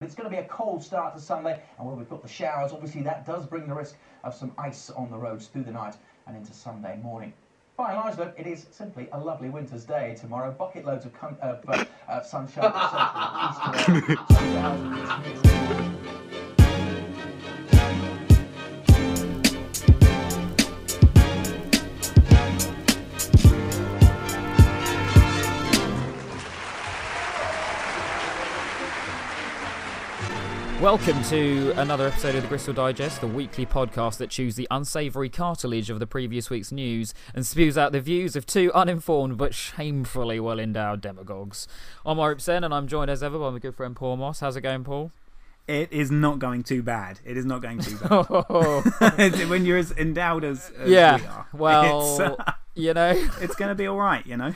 It's going to be a cold start to Sunday, and where we've got the showers, obviously that does bring the risk of some ice on the roads through the night and into Sunday morning. By and large, though, it is simply a lovely winter's day tomorrow. Bucket loads of uh, uh, sunshine. Welcome to another episode of the Bristol Digest, the weekly podcast that chews the unsavoury cartilage of the previous week's news and spews out the views of two uninformed but shamefully well endowed demagogues. I'm Arup Sen and I'm joined as ever by my good friend Paul Moss. How's it going, Paul? It is not going too bad. It is not going too bad. when you're as endowed as, as yeah, we are. well, it's, uh, you know, it's going to be all right, you know?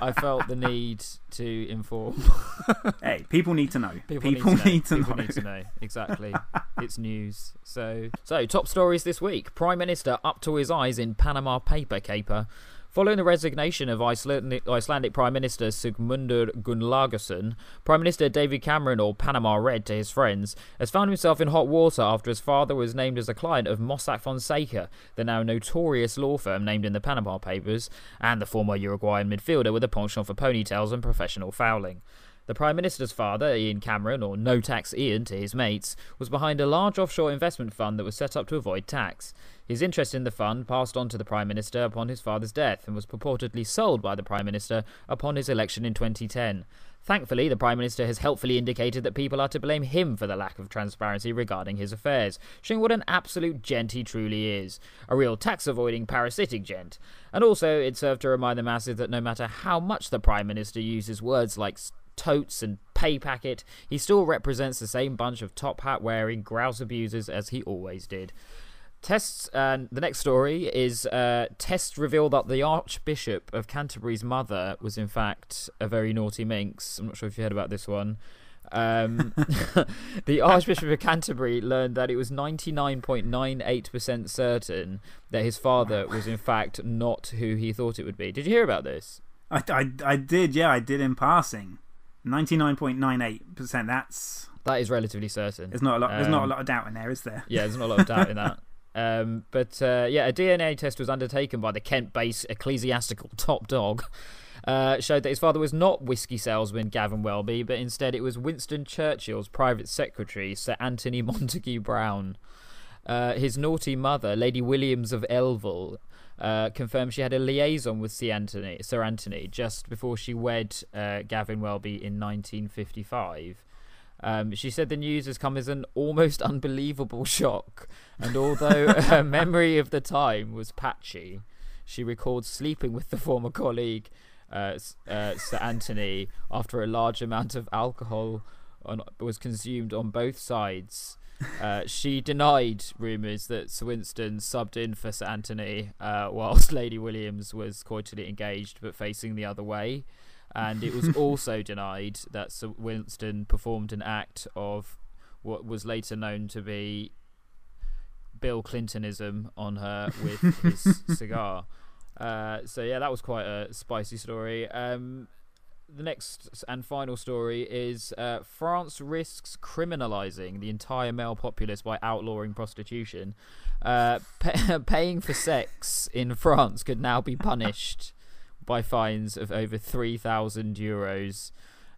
I felt the need to inform. hey, people need to know. People, People need to know. need to People know. need to know. Exactly. it's news. So, so top stories this week. Prime Minister up to his eyes in Panama paper caper. Following the resignation of Icelandic, Prime Minister Sigmundur Gunnlaugsson, Prime Minister David Cameron, or Panama Red to his friends, has found himself in hot water after his father was named as a client of Mossack Fonseca, the now notorious law firm named in the Panama Papers, and the former Uruguayan midfielder with a penchant for ponytails and professional fouling. The Prime Minister's father, Ian Cameron, or No Tax Ian to his mates, was behind a large offshore investment fund that was set up to avoid tax. His interest in the fund passed on to the Prime Minister upon his father's death and was purportedly sold by the Prime Minister upon his election in 2010. Thankfully, the Prime Minister has helpfully indicated that people are to blame him for the lack of transparency regarding his affairs, showing what an absolute gent he truly is. A real tax avoiding parasitic gent. And also, it served to remind the masses that no matter how much the Prime Minister uses words like totes and pay packet, he still represents the same bunch of top hat wearing grouse abusers as he always did. Tests and the next story is uh, tests reveal that the Archbishop of Canterbury's mother was in fact a very naughty minx. I'm not sure if you heard about this one. Um, the Archbishop of Canterbury learned that it was 99.98% certain that his father was in fact not who he thought it would be. Did you hear about this? I, I, I did, yeah, I did in passing. 99.98%. That's. That is relatively certain. There's not, a lot, there's not a Um, lot of doubt in there, is there? Yeah, there's not a lot of doubt in that. Um, but uh, yeah, a DNA test was undertaken by the Kent-based ecclesiastical top dog. Uh, showed that his father was not whiskey salesman Gavin Welby, but instead it was Winston Churchill's private secretary, Sir Anthony Montague Browne. Uh, his naughty mother, Lady Williams of Elvel, uh, confirmed she had a liaison with Sir Anthony, Sir Anthony just before she wed uh, Gavin Welby in 1955. Um, she said the news has come as an almost unbelievable shock, and although her memory of the time was patchy, she recalled sleeping with the former colleague, uh, uh, Sir Anthony, after a large amount of alcohol on, was consumed on both sides. Uh, she denied rumours that Sir Winston subbed in for Sir Anthony uh, whilst Lady Williams was coitally engaged but facing the other way. And it was also denied that Sir Winston performed an act of what was later known to be Bill Clintonism on her with his cigar. Uh, so yeah, that was quite a spicy story. Um, the next and final story is uh, France risks criminalising the entire male populace by outlawing prostitution. Uh, pa- paying for sex in France could now be punished by fines of over 3,000 euros.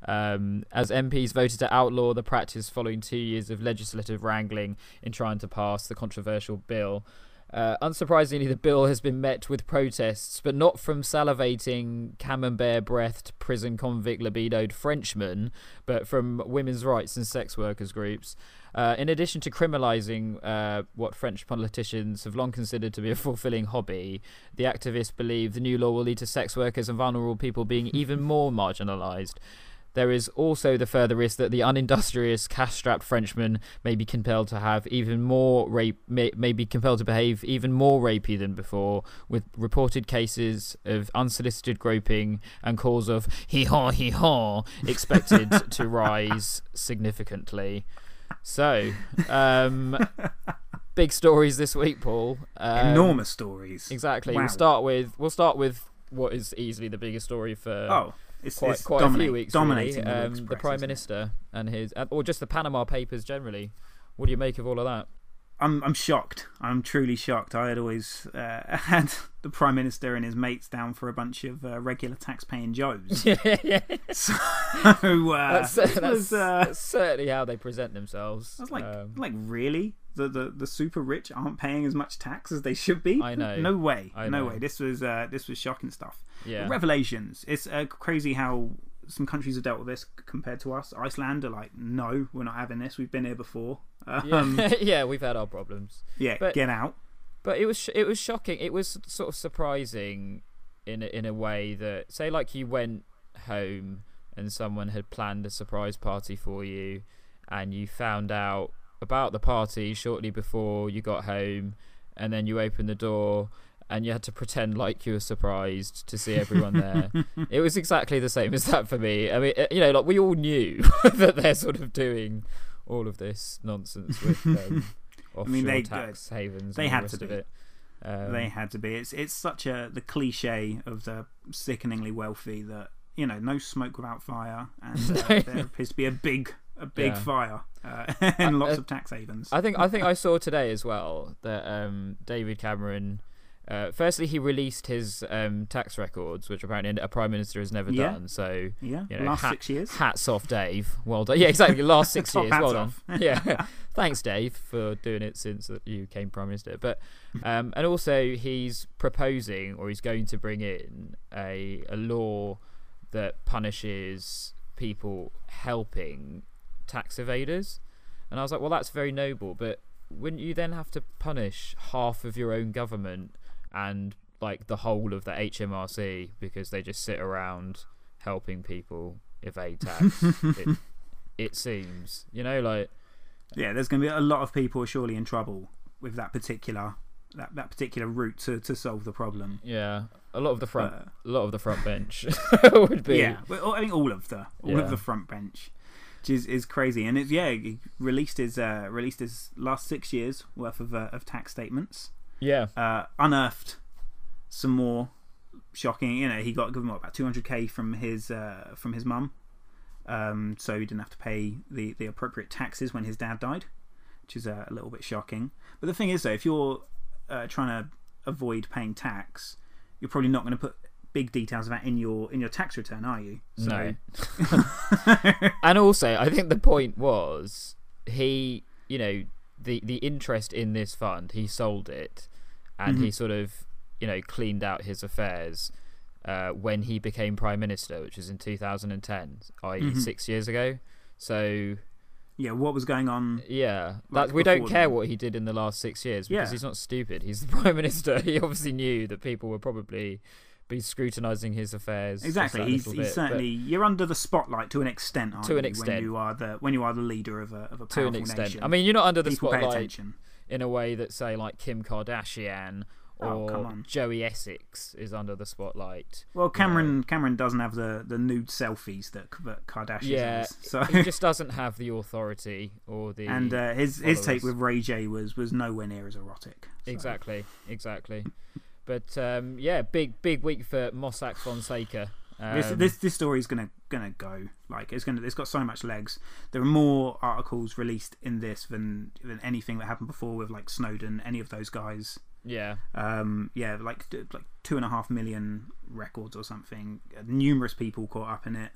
Um, as MPs voted to outlaw the practice following two years of legislative wrangling in trying to pass the controversial bill. Uh, unsurprisingly, the bill has been met with protests, but not from salivating, camembert breathed, prison convict libidoed Frenchmen, but from women's rights and sex workers groups. Uh, in addition to criminalising uh, what French politicians have long considered to be a fulfilling hobby, the activists believe the new law will lead to sex workers and vulnerable people being even more marginalised. There is also the further risk that the unindustrious, cash-strapped Frenchman may be compelled to have even more rape, may, may be compelled to behave even more rapey than before, with reported cases of unsolicited groping and calls of hee haw hee haw expected to rise significantly. So, um, big stories this week, Paul. Um, Enormous stories. Exactly. Wow. We'll start with we'll start with what is easily the biggest story for Oh, It's, quite it's quite dominate, a few weeks. dominating really. the, um, the prime it? minister and his, uh, or just the Panama Papers generally. What do you make of all of that? I'm I'm shocked. I'm truly shocked. I had always uh, had the prime minister and his mates down for a bunch of uh, regular tax-paying Joes. yeah, so uh, that's, that's, was, uh, that's certainly how they present themselves. I was like, Um, like really? The, the the super rich aren't paying as much tax as they should be. I know. No way. I no know. way. This was uh, this was shocking stuff. yeah, Revelations. It's uh, crazy how some countries have dealt with this compared to us. Iceland are like, no, we're not having this. We've been here before. Um, yeah, yeah, we've had our problems. yeah, But- get out. But it was sh- it was shocking. It was sort of surprising in a, in a way that say like you went home and someone had planned a surprise party for you, and you found out about the party shortly before you got home, and then you opened the door. And you had to pretend like you were surprised to see everyone there. it was exactly the same as that for me. I mean, you know, like we all knew that they're sort of doing all of this nonsense with um, offshore mean, they- tax havens. they had the to be. it. Um, they had to be. It's it's such a the cliche of the sickeningly wealthy that you know no smoke without fire, and uh, there appears to be a big a big Yeah. fire uh, and lots uh, of tax havens. I think I think I saw today as well that um, David Cameron. Uh, firstly, he released his um, tax records, which apparently a prime minister has never Yeah. done. So yeah, you know, last ha- six years. hats off, Dave. Well done. Yeah, exactly. Last six years. hats Well done. yeah, thanks, Dave, for doing it since you came prime minister. But um, and also he's proposing or he's going to bring in a a law that punishes people helping tax evaders. And I was like, well, that's very noble, but wouldn't you then have to punish half of your own government and like the whole of the HMRC because they just sit around helping people evade tax? it, it seems, you know, like Yeah, there's going to be a lot of people surely in trouble with that particular that, that particular route to, to solve the problem. yeah, a lot of the front, Uh, a lot of the front bench would be. Yeah, I think all of the all Yeah. of the front bench, which is, is crazy. And it's yeah, he released his uh, released his last six years worth of uh, of tax statements. yeah, Uh, unearthed some more shocking. You know, he got given what, about two hundred k from his uh, from his mum, um, so he didn't have to pay the the appropriate taxes when his dad died, which is uh, a little bit shocking. But the thing is, though, if you're uh, trying to avoid paying tax, you're probably not going to put big details of that in your in your tax return, are you? No. and also, I think the point was he, you know, the the interest in this fund, he sold it, and he sort of, you know, cleaned out his affairs uh, when he became prime minister, which was in 2010, i.e., six years ago. So yeah, what was going on? yeah, Like we don't care what he did in the last six years because Yeah. he's not stupid. He's the prime minister. He obviously knew that people were probably be scrutinising his affairs. Exactly, he's, he's bit, certainly you're under the spotlight to an extent, aren't To an you, extent. when you are the when you are the leader of a of a to an extent. nation. I mean, you're not under the people spotlight in a way that, say, like Kim Kardashian Oh, or on. Joey Essex is under the spotlight. Well, Cameron Cameron doesn't have the, the nude selfies that, that Kardashian Yeah, has. So he just doesn't have the authority or the. and uh, his his take with Ray J was was nowhere near as erotic. So- Exactly, exactly. But um, yeah, big big week for Mossack Fonseca. Um, This this this story is gonna gonna go like it's gonna it's got so much legs. There are more articles released in this than than anything that happened before with like Snowden, any of those guys. yeah, Um, yeah, like like two and a half million records or something. Numerous people caught up in it.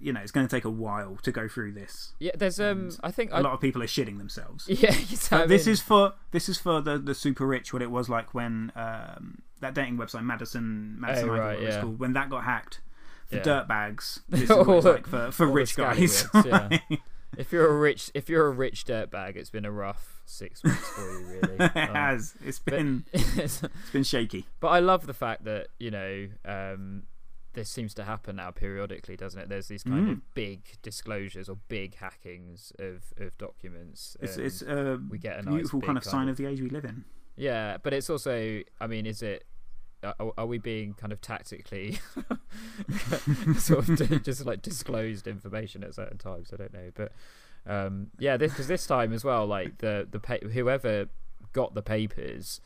You know, it's going to take a while to go through this. yeah. There's um, I think A I, lot of people are shitting themselves. yeah. But this mean- is for this is for the, the super rich. What it was like when um, that dating website Madison Madison Oh, Idol, right, what it's yeah. called, when that got hacked for Yeah. dirtbags. This it's like for, for rich guys. yeah. if you're a rich if you're a rich dirtbag, it's been a rough six weeks for you, really. it Um, has. It's been it's been shaky. But I love the fact that you know um, this seems to happen now periodically, doesn't it? There's these kind Mm. of big disclosures or big hackings of, of documents. It's it's a we get a beautiful big kind of kind sign of- of the age we live in. yeah, but it's also, I mean, is it? Are, are we being kind of tactically sort of just like disclosed information at certain times? I don't know, but um, yeah, this because this time as well, like the the pa- whoever got the papers,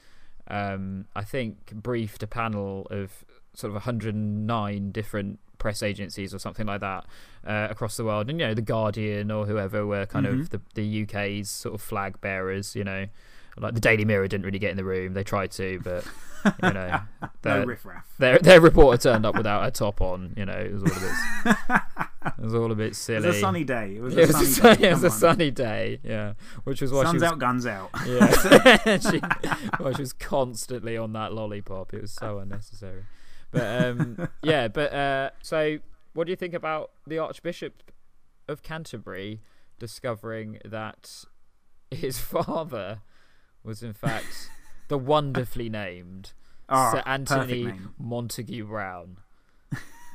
um, I think briefed a panel of sort of 109 different press agencies or something like that uh, across the world, and you know the Guardian or whoever were kind Mhm. of the the UK's sort of flag bearers. You know, like the Daily Mirror didn't really get in the room. They tried to, but you know, no their, riffraff. their their reporter turned up without a top on. You know, it was all a bit it was all a bit It silly. was a sunny day. It was It a was sunny a, day. it was a sunny day, yeah, which was why Sun's she was out, guns out. yeah, she, well, she was constantly on that lollipop. It was so unnecessary. But um, yeah, but uh, so what do you think about the Archbishop of Canterbury discovering that his father was in fact the wonderfully named Ah, Sir Anthony. Montague Browne?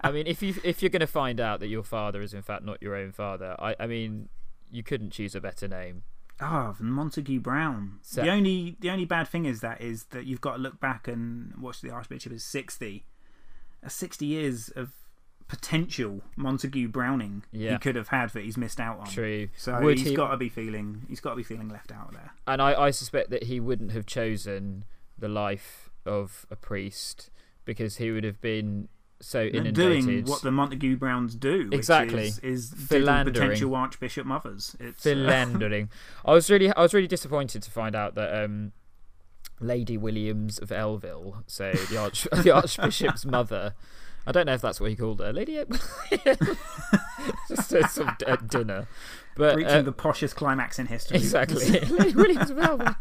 I mean, if you if you're going to find out that your father is in fact not your own father, I I mean, you couldn't choose a better name. Ah, Montague Browne. So- the only the only bad thing is that is that you've got to look back and watch the Archbishop is sixty. That's sixty years of potential Montague Browning Yeah. he could have had that he's missed out on. True. So Would he's he- got to be feeling he's got to be feeling left out there. and I, I suspect that he wouldn't have chosen the life of a priest because he would have been so inundated. doing what the Montague Browns do, Exactly. is, is Philandering. potential Archbishop mothers. It's uh, philandering. I was really, I was really disappointed to find out that um, Lady Williams of Elvel, so the arch, the Archbishop's mother. I don't know if that's what he called her, Lady. Just at some at dinner, but reaching uh, the poshest climax in history. exactly Lady Williams of Elvel.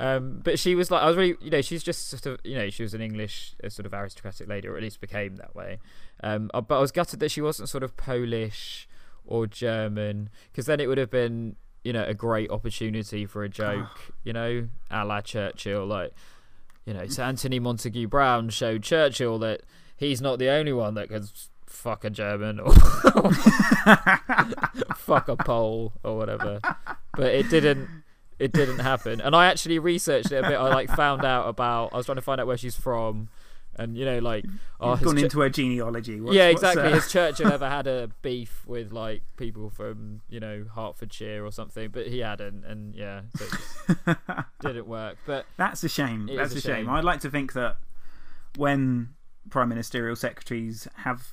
Um, but she was like, I was really, you know, she's just sort of, you know, she was an English uh, sort of aristocratic lady, or at least became that way. Um, uh, but I was gutted that she wasn't sort of Polish or German, because then it would have been, you know, a great opportunity for a joke, you know, a la Churchill, like, you know, Sir Anthony Montague Browne showed Churchill that he's not the only one that can fuck a German or fuck a Pole or whatever. But it didn't. It didn't happen, and I actually researched it a bit. I like found out about. I was trying to find out where she's from, and you know, like, oh, gone Chu- into her genealogy. What's- yeah, exactly. uh, Has Churchill ever had a beef with like people from you know Hertfordshire or something? But he hadn't, and yeah, so it didn't work. But That's a shame. That's a a shame. shame. I'd like to think that when prime ministerial secretaries have,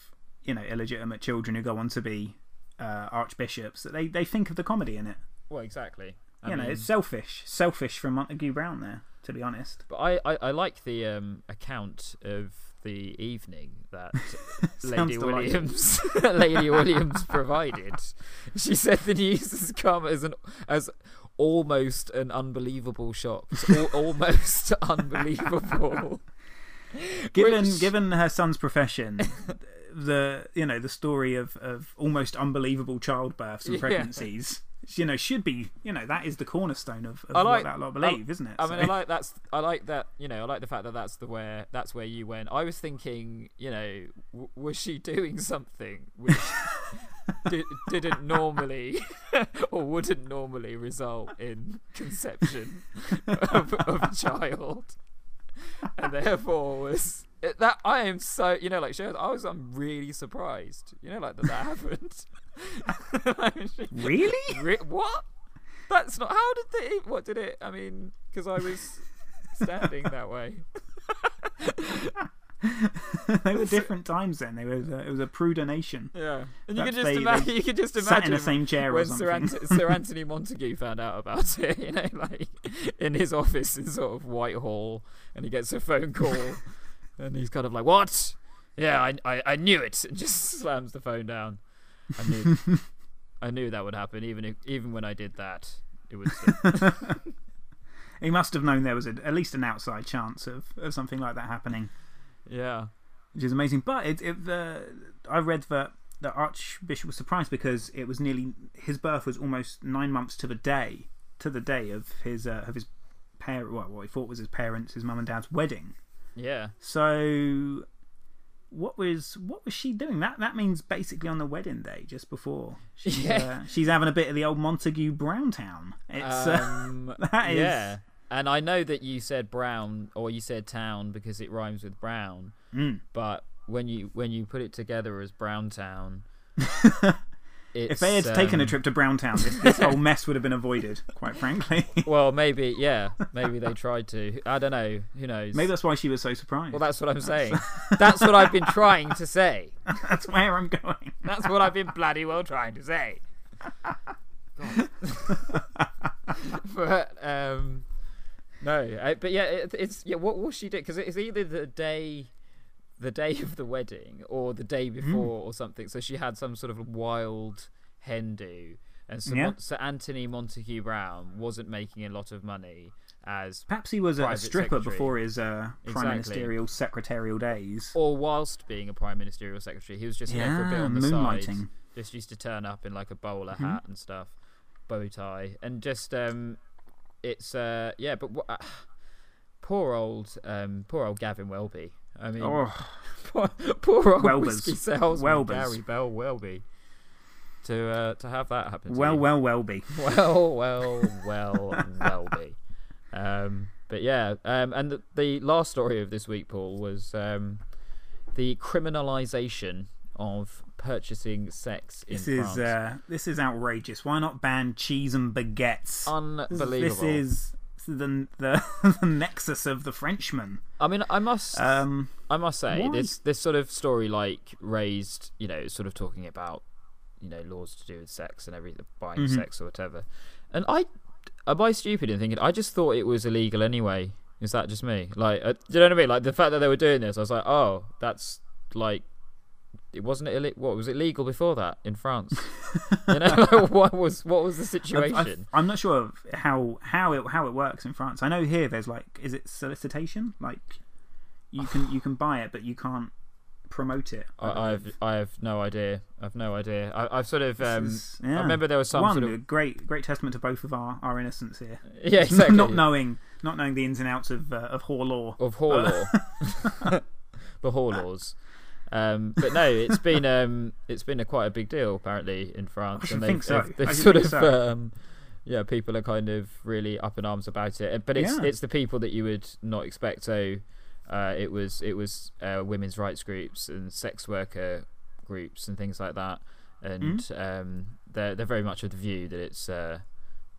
you know, illegitimate children who go on to be uh, archbishops, that they, they think of the comedy in it. well, exactly. I you know, it's selfish. Selfish from Montague Browne there, to be honest. But I, I, I like the um, account of the evening that Lady Williams Lady Williams provided. She said the news has come as an as almost an unbelievable shock. Al- almost unbelievable. Given Which- given her son's profession, the you know the story of, of almost unbelievable childbirths and Yeah. You know, should be you know that is the cornerstone of, of I like- what that lot believe, isn't it? I mean, I like that's I like that you know I like the fact that that's the where that's where you went. I was thinking, you know, w- was she doing something which di- didn't normally or wouldn't normally result in conception of, of a child, and therefore was it- that I am so you know like she was- I was I'm really surprised you know like that that happened. really. Re- what? That's not. How did they? What did it? I mean, because I was standing that way. they were different times then. They were it was a pruder nation. Yeah, and you could just they- imagine. they You could just imagine Sat in the same chair when Sir. Ant- Sir Anthony Montague found out about it. You know, like in his office in sort of Whitehall, and he gets a phone call, and he's kind of like, "What? Yeah, I, I, I knew it," and just slams the phone down. I knew, I knew that would happen. Even if, even when I did that, it was. he must have known there was a, at least an outside chance of, of something like that happening, yeah. which is amazing. But it, it, the I read that the Archbishop was surprised because it was nearly his birth was almost nine months to the day to the day of his uh, of his parent well, what he thought was his parents, his mum and dad's wedding. Yeah. So. What was what was she doing? That that means basically on the wedding day, just before she's, Yeah. uh, she's having a bit of the old Montague Brown town. It's uh, Um, that is yeah. And I know that you said brown or you said town because it rhymes with brown, mm. but when you when you put it together as Brown Town, it's, If they had taken a um, trip to Browntown, this, this whole mess would have been avoided. Quite frankly, Well, maybe, yeah, maybe they tried to. I don't know. Who knows? maybe that's why she was so surprised. Well, that's what I'm saying. That's what I've been trying to say. that's where I'm going. That's what I've been bloody well trying to say. But um, no, I, but yeah, it, it's yeah. What will she do? Because it's either the day, the day of the wedding, or the day before, or something. So she had some sort of wild hen do, and so, Yeah. So Anthony Montague Browne wasn't making a lot of money as Perhaps he was a, stripper secretary. before his uh, prime Exactly. ministerial secretarial days. or whilst being a prime ministerial secretary, he was just there for a bit Yeah, on the side. moonlighting. Just used to turn up in like a bowler Mm-hmm. hat and stuff, bow tie, and just um, it's uh, yeah. But wha- uh, poor old um, poor old Gavin Welby. I mean, Oh, poor, poor old Welbers. whiskey salesman Welbers. Gary Bell Welby. To uh, to have that happen. Well, you. well, well be. well, well, well, Welby. Um, but yeah, um, and the, the last story of this week, Paul, was um, the criminalisation of purchasing sex in This France. is uh, this is outrageous. Why not ban cheese and baguettes? Unbelievable. This is the the, the nexus of the Frenchman. I mean, I must, Um, I must say, why? this this sort of story like raised, you know, sort of talking about, you know, laws to do with sex and everything, buying Mhm. sex or whatever. And I, am I stupid in thinking? I just thought it was illegal anyway. Is that just me? Like, uh, do you know what I mean? Like the fact that they were doing this, I was like, oh, that's like. It wasn't it. What was it legal before that in France? you know, like, what was what was the situation? I, am not sure of how how it how it works in France. I know here there's like, is it solicitation? Like, you can you can buy it, but you can't promote it. I, I've I have no idea. I've no idea. I, I've sort of um. is- I remember there was some One sort of great great testament to both of our, our innocence here. yeah exactly not knowing not knowing the ins and outs of uh, of whore law. of whore law, the whore laws. Um, but no, it's been um, it's been a quite a big deal apparently in France, I and they've, think so. they've, they've sort of so. um, yeah, people are kind of really up in arms about it. But it's Yeah. it's the people that you would not expect. So uh, it was it was uh, women's rights groups and sex worker groups and things like that, and Mm. um, they're they're very much of the view that it's uh,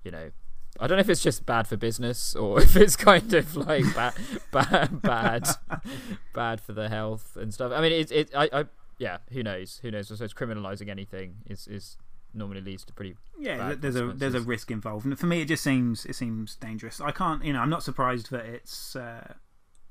you know. I don't know if it's just bad for business or if it's kind of like bad, bad, bad, bad for the health and stuff. I mean, it, it, I, I, yeah, who knows? Who knows? So it's criminalising anything is, is normally leads to pretty. Yeah, bad there's a there's a risk involved, and for me, it just seems it seems dangerous. I can't, you know, I'm not surprised that it's, uh,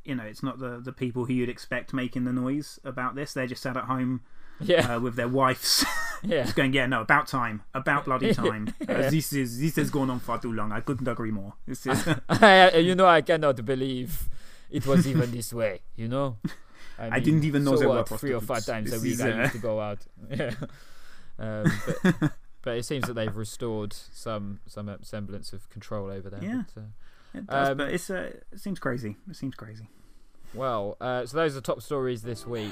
you know, it's not the the people who you'd expect making the noise about this. They're just sat at home Yeah, uh, with their wives, yeah, just going, yeah, no, about time, about bloody time. Uh, this is this has gone on far too long. I couldn't agree more. This is you know, I cannot believe it was even this way. You know, I didn't even know so there were what, three or five prostitutes. times a This week is, I uh, used to go out. Yeah, um, but, but it seems that they've restored some some semblance of control over there. Yeah. But, uh, it does, Um, but it's uh, it seems crazy. It seems crazy. Well, uh, so those are the top stories this week.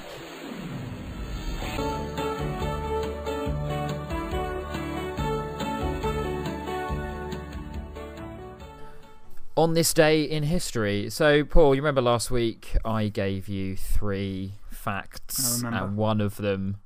On this day in history. So, Paul, you remember last week I gave you three facts, I and one of them,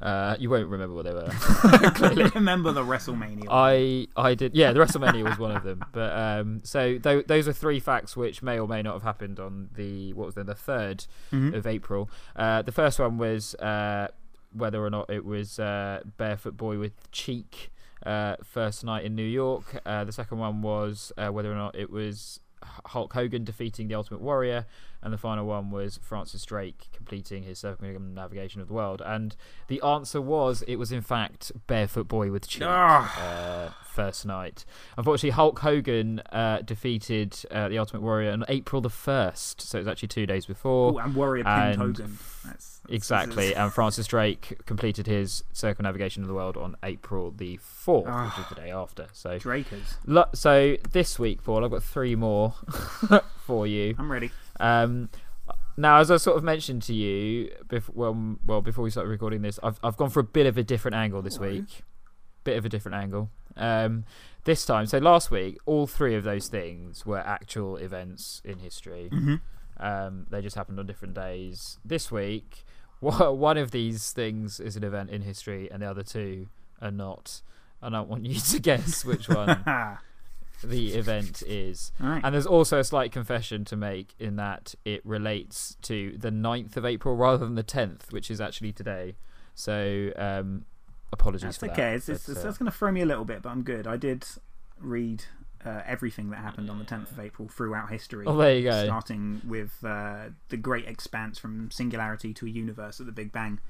uh, you won't remember what they were. I remember the WrestleMania. I I did yeah the WrestleMania was one of them but um so th- those are three facts which may or may not have happened on the what was then the 3rd Mhm. of April uh the first one was uh whether or not it was uh barefoot boy with cheek uh first night in New York. Uh the second one was uh, whether or not it was Hulk Hogan defeating the Ultimate Warrior, and the final one was Francis Drake completing his circumnavigation of the world. And the answer was it was in fact Barefoot Boy with Cheek Ah. uh, first night. Unfortunately, Hulk Hogan uh, defeated uh, the Ultimate Warrior on April the first, so it was actually two days before. Ooh, and Warrior pinned Hogan. That's, that's Exactly, and Francis Drake completed his circumnavigation of the world on April the fourth, which is the day after. So, Drakers. lo- so this week, Paul, I've got three more for you. I'm ready. Um, now, as I sort of mentioned to you, before, well, well, before we started recording this, I've I've gone for a bit of a different angle this week. Bit of a different angle. Um, this time, so last week, all three of those things were actual events in history. hmm Um, they just happened on different days. This week, one of these things is an event in history, and the other two are not. And I want you to guess which one the event is. Right. And there's also a slight confession to make in that it relates to the 9th of April rather than the 10th, which is actually today. So, um, apologies That's for that. okay. It's, it's, but, it's, uh, that's going to throw me a little bit, but I'm good. I did read uh, everything that happened on the 10th of April throughout history. Oh, there you go. Starting with uh, the great expanse from singularity to a universe at the Big Bang.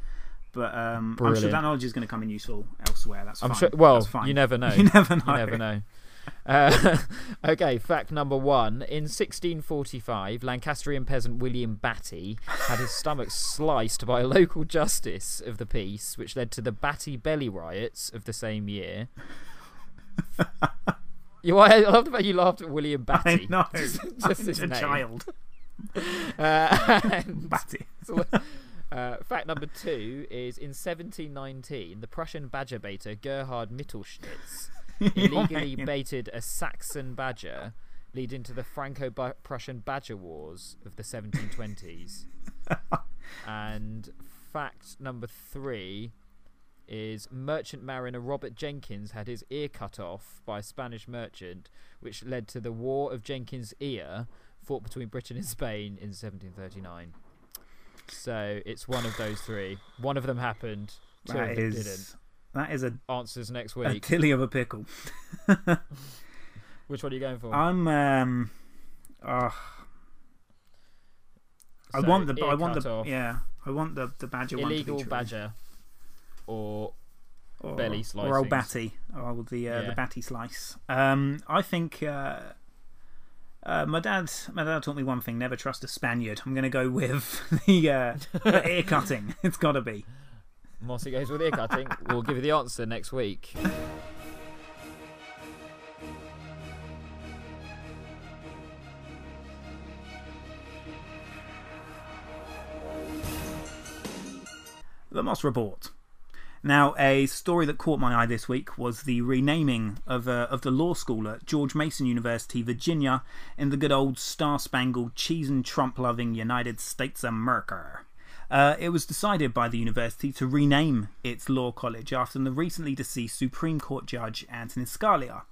But um, I'm sure that knowledge is going to come in useful elsewhere. That's I'm fine. sure. Well, That's fine. you never know. You never know. You never know. Uh, okay, fact number one. In 1645, Lancastrian peasant William Batty had his stomach sliced by a local justice of the peace, which led to the Batty Belly riots of the same year. you, I love the fact you laughed at William Batty. I know. Just, just his a name. child. Uh, Batty. so, uh, fact number two is in 1719, the Prussian badger baiter Gerhard Mittelschnitz illegally baited a Saxon badger, leading to the Franco-Prussian badger wars of the 1720s. and fact number three is merchant mariner Robert Jenkins had his ear cut off by a Spanish merchant, which led to the War of Jenkins' Ear, fought between Britain and Spain in 1739. So it's one of those three. One of them happened. Two That of them is, didn't. That is a, Answers next week. a tilly of a pickle. Which one are you going for? I'm. Um, oh, I want the. I want the. off, Yeah, I want the the badger one illegal true. badger, or or, belly slice or old batty, or the uh, Yeah. the batty slice. Um, I think. Uh, uh, my dad, my dad taught me one thing: never trust a Spaniard. I'm going to go with the, uh, the ear cutting. It's got to be. Mossy goes with ear cutting. we'll give you the answer next week. The Moss Report. Now, a story that caught my eye this week was the renaming of, uh, of the law school at George Mason University, Virginia, in the good old star spangled, cheese and Trump loving United States of America. Uh, it was decided by the university to rename its law college after the recently deceased Supreme Court Judge Antonin Scalia.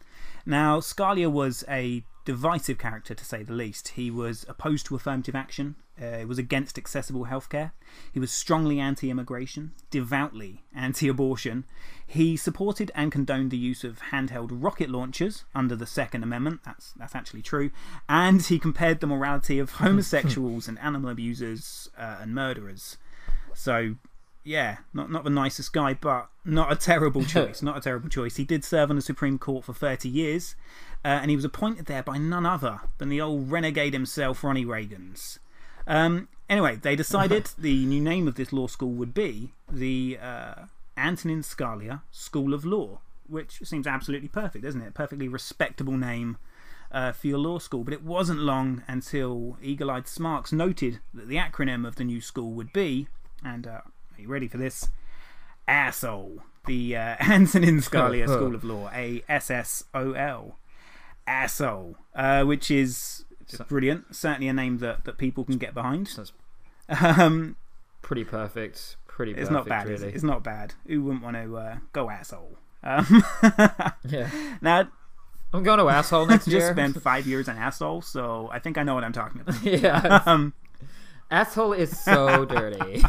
Now, Scalia was a divisive character to say the least. He was opposed to affirmative action, uh, was against accessible healthcare, he was strongly anti immigration, devoutly anti abortion. He supported and condoned the use of handheld rocket launchers under the Second Amendment, that's, that's actually true, and he compared the morality of homosexuals and animal abusers uh, and murderers. So, yeah, not not the nicest guy, but not a terrible choice. not a terrible choice. He did serve on the Supreme Court for 30 years, uh, and he was appointed there by none other than the old renegade himself, Ronnie Reagan's. Um, anyway, they decided the new name of this law school would be the uh, Antonin Scalia School of Law, which seems absolutely perfect, doesn't it? Perfectly respectable name uh, for your law school. But it wasn't long until Eagle Eyed Smarks noted that the acronym of the new school would be, and uh, are you ready for this? Asshole. The uh, Antonin Scalia School of Law, A S S O L. Asshole. Uh, which is brilliant. Certainly a name that, that people can get behind. That's Um, pretty perfect. Pretty perfect. it's not bad, really. it? It's not bad. Who wouldn't want to uh, go asshole? Um, Yeah. now, I'm going to asshole next just year. Just spent five years an asshole, so I think I know what I'm talking about. yeah. Um, asshole is so dirty.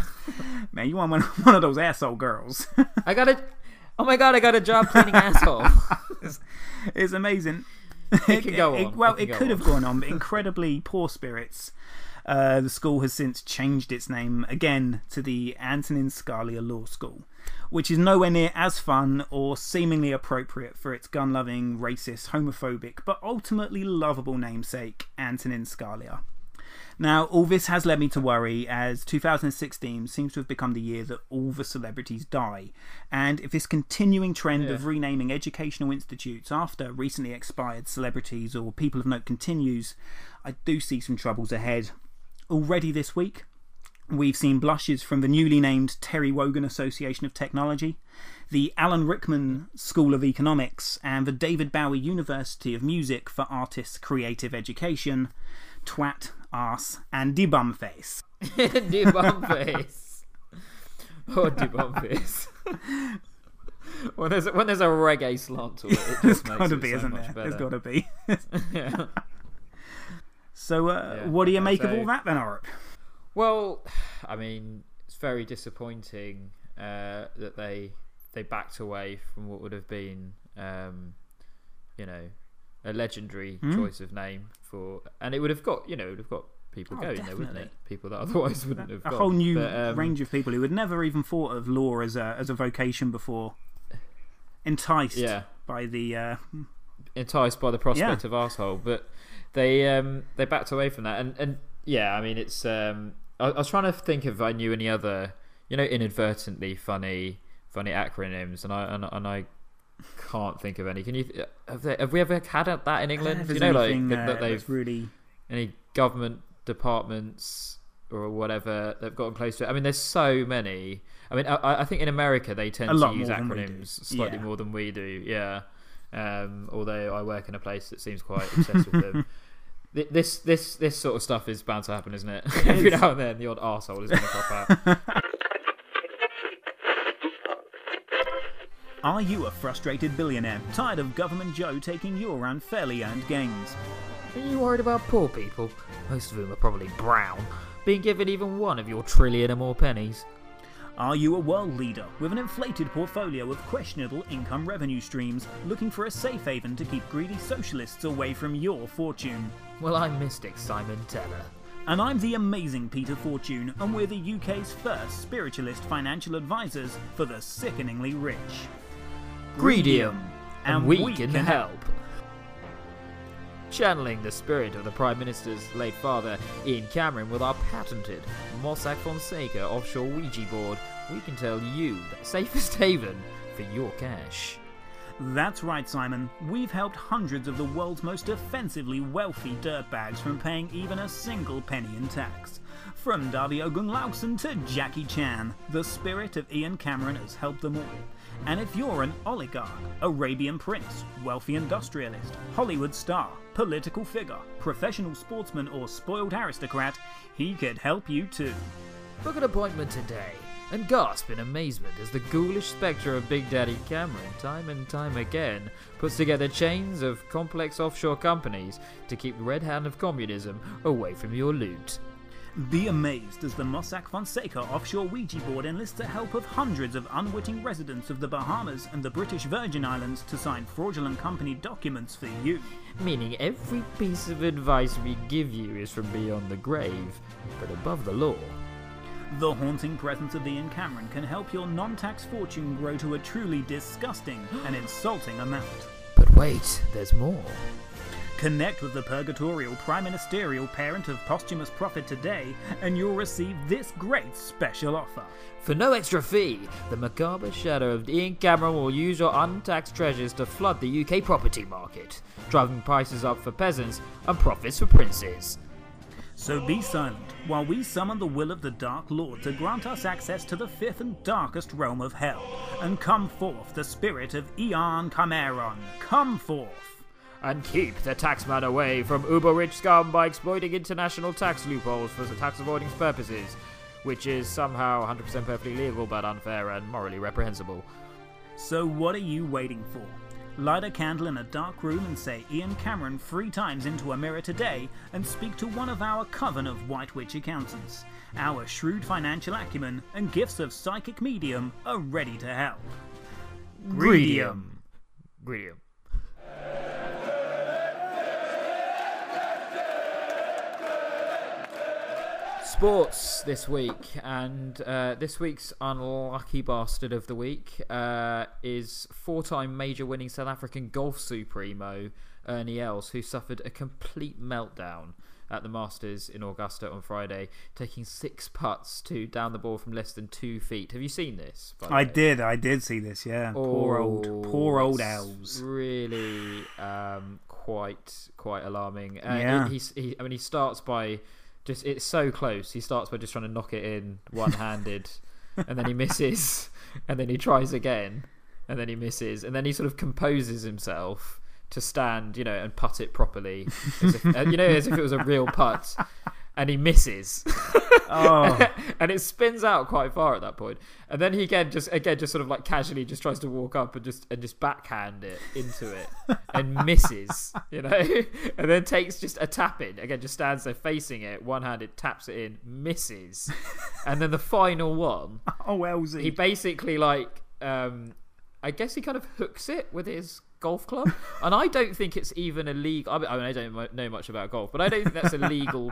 man, you want one, one of those asshole girls. I got a. Oh my god! I got a job cleaning asshole. it's, it's amazing. It could go on. well, It it, could could on. have gone on, but incredibly poor spirits. Uh, the school has since changed its name again to the Antonin Scalia Law School, which is nowhere near as fun or seemingly appropriate for its gun loving, racist, homophobic, but ultimately lovable namesake, Antonin Scalia. Now, all this has led me to worry as 2016 seems to have become the year that all the celebrities die. And if this continuing trend of renaming educational institutes after recently expired celebrities or people of note continues, I do see some troubles ahead. Already this week, We've seen blushes from the newly named Terry Wogan Association of Technology, the Alan Rickman School of Economics, and the David Bowie University of Music for Artists Creative Education, Twat, Arse, and Debumface. de bum face. Oh, de bum face. when there's when there's a reggae slant to it, it makes got to it be, so isn't? There's better. got to be. yeah. So, uh, Yeah, what do you make of all that then, Arup? Well, I mean, it's very disappointing uh, that they they backed away from what would have been, um, you know, a legendary Hmm. choice of name for, and it would have got, you know, it would have got people Oh, going there, wouldn't it? People that otherwise wouldn't have A gone. whole new But, um, range of people who had never even thought of law as a as a vocation before, enticed Yeah. by the. Uh, enticed by the prospect Yeah. of asshole, but they um they backed away from that and and yeah i mean it's um I, I was trying to think if i knew any other you know inadvertently funny funny acronyms and i and, and i can't think of any can you have, they, have we ever had that in england Do you know like uh, that they've really any government departments or whatever they've gotten close to it. I mean, there's so many. I mean, I, I think in America they tend to use more than we do. acronyms slightly Yeah. more than we do. Yeah. Um, although I work in a place that seems quite obsessed with them. This this this sort of stuff is bound to happen, isn't it? Every now and then, the odd arsehole is going to pop out. Are you a frustrated billionaire, tired of Government Joe taking your unfairly earned gains? Are you worried about poor people? Most of whom are probably brown, being given even one of your trillion or more pennies. Are you a world leader with an inflated portfolio of questionable income revenue streams, looking for a safe haven to keep greedy socialists away from your fortune? Well, I'm Mystic Simon Teller. And I'm the amazing Peter Fortune, and we're the UK's first spiritualist financial advisors for the sickeningly rich. Greedium, and, we, can, help. Channeling the spirit of the Prime Minister's late father, Ian Cameron, with our patented Mossack Fonseca offshore Ouija board, we can tell you the safest haven for your cash. That's right, Simon. We've helped hundreds of the world's most offensively wealthy dirtbags from paying even a single penny in tax. From Davy Ogunlausen to Jackie Chan, the spirit of Ian Cameron has helped them all. And if you're an oligarch, Arabian prince, wealthy industrialist, Hollywood star, political figure, professional sportsman, or spoiled aristocrat, he could help you too. Book an appointment today and gasp in amazement as the ghoulish spectre of Big Daddy Cameron, time and time again, puts together chains of complex offshore companies to keep the red hand of communism away from your loot. Be amazed as the Mossack Fonseca offshore Ouija board enlists the help of hundreds of unwitting residents of the Bahamas and the British Virgin Islands to sign fraudulent company documents for you. Meaning every piece of advice we give you is from beyond the grave, but above the law. The haunting presence of Ian Cameron can help your non tax fortune grow to a truly disgusting and insulting amount. But wait, there's more. Connect with the purgatorial prime ministerial parent of posthumous profit today, and you'll receive this great special offer. For no extra fee, the macabre shadow of Ian Cameron will use your untaxed treasures to flood the UK property market, driving prices up for peasants and profits for princes. So be silent while we summon the will of the Dark Lord to grant us access to the fifth and darkest realm of hell. And come forth, the spirit of Eon Cameron. Come forth. And keep the taxman away from uber rich scum by exploiting international tax loopholes for tax avoidance purposes, which is somehow 100% perfectly legal but unfair and morally reprehensible. So what are you waiting for? Light a candle in a dark room and say Ian Cameron three times into a mirror today and speak to one of our coven of White Witch accountants. Our shrewd financial acumen and gifts of psychic medium are ready to help. Greedium. Greedium. Sports this week, and uh, this week's unlucky bastard of the week uh, is four-time major-winning South African golf supremo Ernie Els, who suffered a complete meltdown at the Masters in Augusta on Friday, taking six putts to down the ball from less than two feet. Have you seen this? I way? did, I did see this, yeah. poor old, poor old elves. Really, um, quite quite alarming. Uh, Yeah. he, he's- he, I mean, he starts by just it's so close. He starts by just trying to knock it in one-handed, and then he misses, and then he tries again, and then he misses, and then he sort of composes himself to stand, you know, and putt it properly, if, uh, you know, as if it was a real putt. And he misses. Oh. and it spins out quite far at that point. And then he again just again just sort of like casually just tries to walk up and just and just backhand it into it and misses, you know, and then takes just a tap in again, just stands there facing it, one handed taps it in, misses, and then the final one, oh, Elsie. he basically like um, I guess he kind of hooks it with his golf club, and I don't think it's even illegal. I mean, I don't know much about golf, but I don't think that's a legal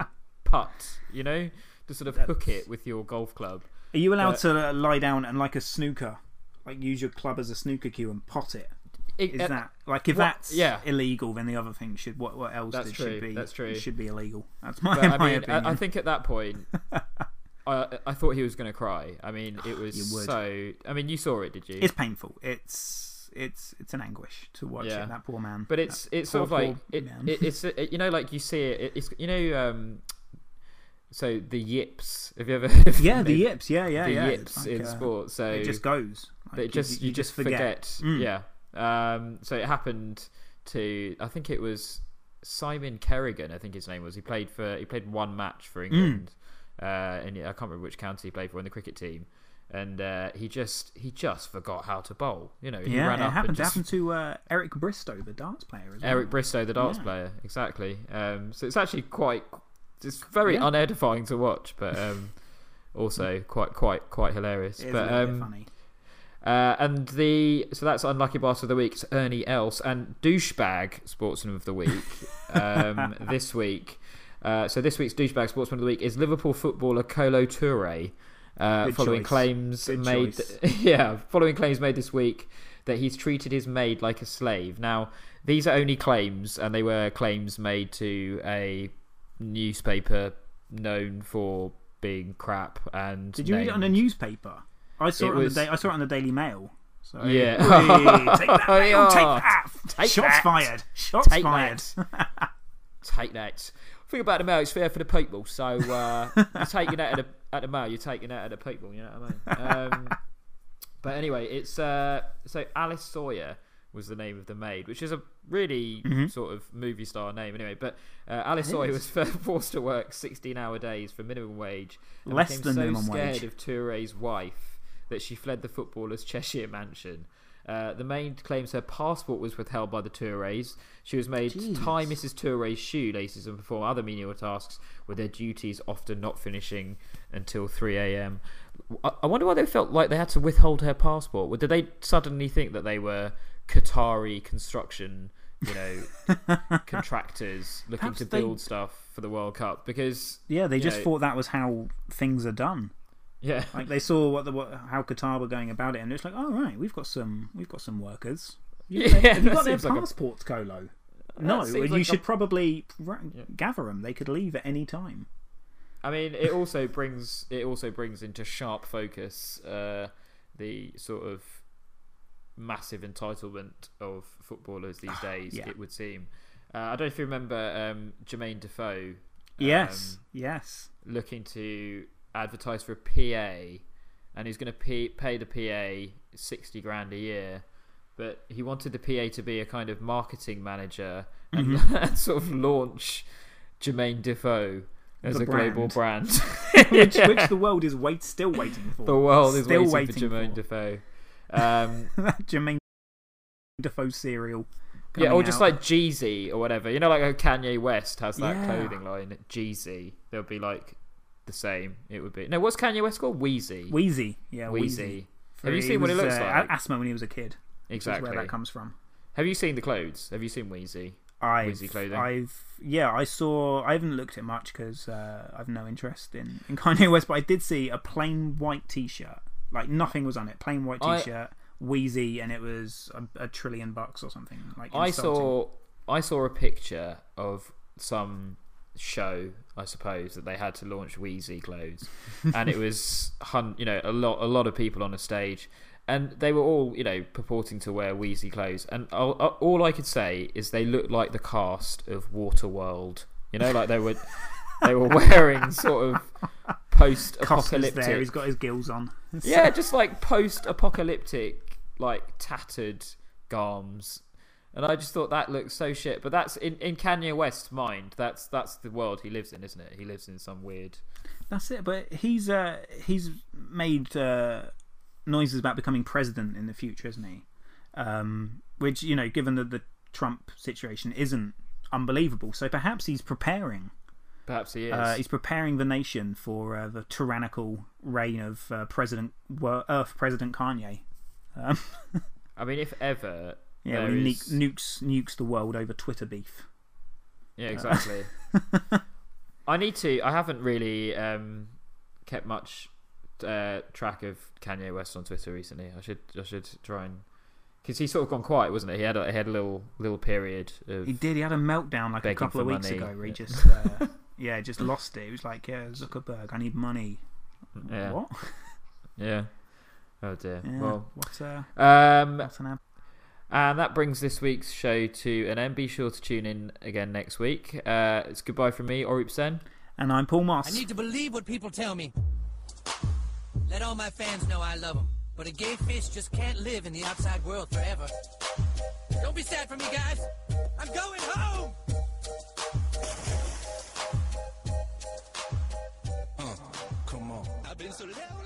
putt. You know, to sort of hook it with your golf club. Are you allowed But- to lie down and like a snooker, like use your club as a snooker cue and pot it? It- Is uh, that like if what- that's yeah. illegal, then the other thing should what what else That's true, should be that's true. should be illegal. That's my, But, I mean, opinion. I, I think at that point, I I thought he was going to cry. I mean, it was so. I mean, you saw it, did you? it's painful. It's it's it's an anguish to watch Yeah. it. That poor man. but it's it's sort of like it, it, it's it, you know like you see it, it's you know um so the yips have you ever yeah, the yips. Yeah, yeah, the yeah. yips like, in uh, sports so It just goes. Like, it just you, just forget, Mm. yeah um so it happened to i think it was simon kerrigan i think his name was he played for he played one match Mm. for england uh and i can't remember which county he played for in the cricket team and uh, he just he just forgot how to bowl you know he Yeah, ran it up happened. and It just happened to uh, Eric Bristow, the darts player. As well. Eric Bristow, the darts Yeah. player, exactly. Um, so it's actually quite, it's very Yeah. unedifying to watch, but um, also quite, quite, quite hilarious. It but um, funny. uh, and the so that's unlucky bastard of the week. It's Ernie Els and douchebag sportsman of the week um, this week. Uh, so this week's douchebag sportsman of the week is Liverpool footballer Kolo Touré. Uh, following choice. claims Good made, choice. yeah, following claims made this week that he's treated his maid like a slave. Now, these are only claims, and they were claims made to a newspaper known for being crap. And Did you read it on a newspaper? I saw It it, was- on the da- I saw it on the Daily Mail. So, Yeah. Hey, take that, Mail, Yeah. take that. Take Shots that. fired. Shots Take fired. that. Take that. Think about the mail. It's fair for the people. So uh, you're taking that at the at the mail. You're taking that at the people. You know what I mean? Um, but anyway, it's uh, so Alice Sawyer was the name of the maid, which is a really sort of movie star name. Anyway, but uh, Alice is. was forced to work 16-hour days for minimum wage. and Less became than so minimum scared wage. of Touré's wife that she fled the footballer's Cheshire mansion. Uh, the maid claims her passport was withheld by the Tourés. She was made to tie Mrs. Touré's shoelaces and perform other menial tasks, with their duties often not finishing until 3 a.m. I I wonder why they felt like they had to withhold her passport. Did they suddenly think that they were Qatari construction, you know, contractors looking Perhaps to they- build stuff for the World Cup? Because Yeah, they just know- thought that was how things are done. yeah, Like they saw what the what, how Qatar were going about it, and it's like, oh right, we've got some we've got some workers. You- Yeah, have you got their seems like a- passports, Kolo? No, you like a- should probably ra- Yeah. gather them. They could leave at any time. I mean, it also brings it also brings into sharp focus uh, the sort of massive entitlement of footballers these days. yeah. It would seem. Uh, I don't know if you remember um, Jermaine Defoe. Yes, um, yes. looking to advertise for a PA, and he's going to pay, pay the PA sixty grand a year. But he wanted the PA to be a kind of marketing manager and, Mm-hmm. and sort of launch Jermaine Defoe as The a global brand. brand. which, Yeah. which the world is wait still waiting for. The world is still waiting, for Jermaine Defoe. Um, Jermaine Defoe cereal. yeah, or just out. like Jeezy or whatever. You know, like how Kanye West has that Yeah. clothing line, Jeezy. They'll be like the same. It would be no. What's Kanye West called? Wheezy. Wheezy. Yeah, Wheezy. Have you seen what it looks uh, like? Asthma when he was a kid. Exactly. where that comes from. Have you seen the clothes? Have you seen Wheezy? I've, Wheezy clothing. I've yeah, I saw. I haven't looked at much because uh, I've no interest in in Kanye West, but I did see a plain white T-shirt. Like nothing was on it. Plain white t shirt, Wheezy, and it was a, a trillion bucks or something. Like I saw I saw a picture of some show, I suppose, that they had to launch Wheezy clothes, and it was you know a lot a lot of people on a stage, and they were all you know purporting to wear Wheezy clothes, and all, uh, all I could say is they looked like the cast of Waterworld. You know, like they were they were wearing sort of post there. apocalyptic He's got his gills on. yeah, just like post-apocalyptic, like tattered garms, And I just thought that looked so shit. But that's in, in Kanye West's mind. That's that's the world he lives in, isn't it? He lives in some weird. That's it. But he's uh, he's made uh, noises about becoming president in the future, isn't he? Um, which you know, given that the Trump situation isn't unbelievable, so perhaps he's preparing. Perhaps he is. Uh, he's preparing the nation for uh, the tyrannical reign of uh, President Earth President Kanye. Um, I mean, if ever. Yeah, when he is... nukes, nukes the world over Twitter beef. Yeah, exactly. I need to. I haven't really um, kept much uh, track of Kanye West on Twitter recently. I should. I should try and because he's sort of gone quiet, wasn't he? He had a, he had a little little period. he did. He had a meltdown like a couple of weeks money. ago he just uh, yeah just lost it. He was like, "Yeah, Zuckerberg, I need money." Yeah. What? yeah. Oh dear. Yeah. Well, what's uh, um, what's an and that brings this week's show to an end. Be sure to tune in again next week. Uh, it's goodbye from me, Arup Sen. And I'm Paul Moss. I need to believe what people tell me. Let all my fans know I love them. But a gay fish just can't live in the outside world forever. Don't be sad for me, guys. I'm going home! Uh,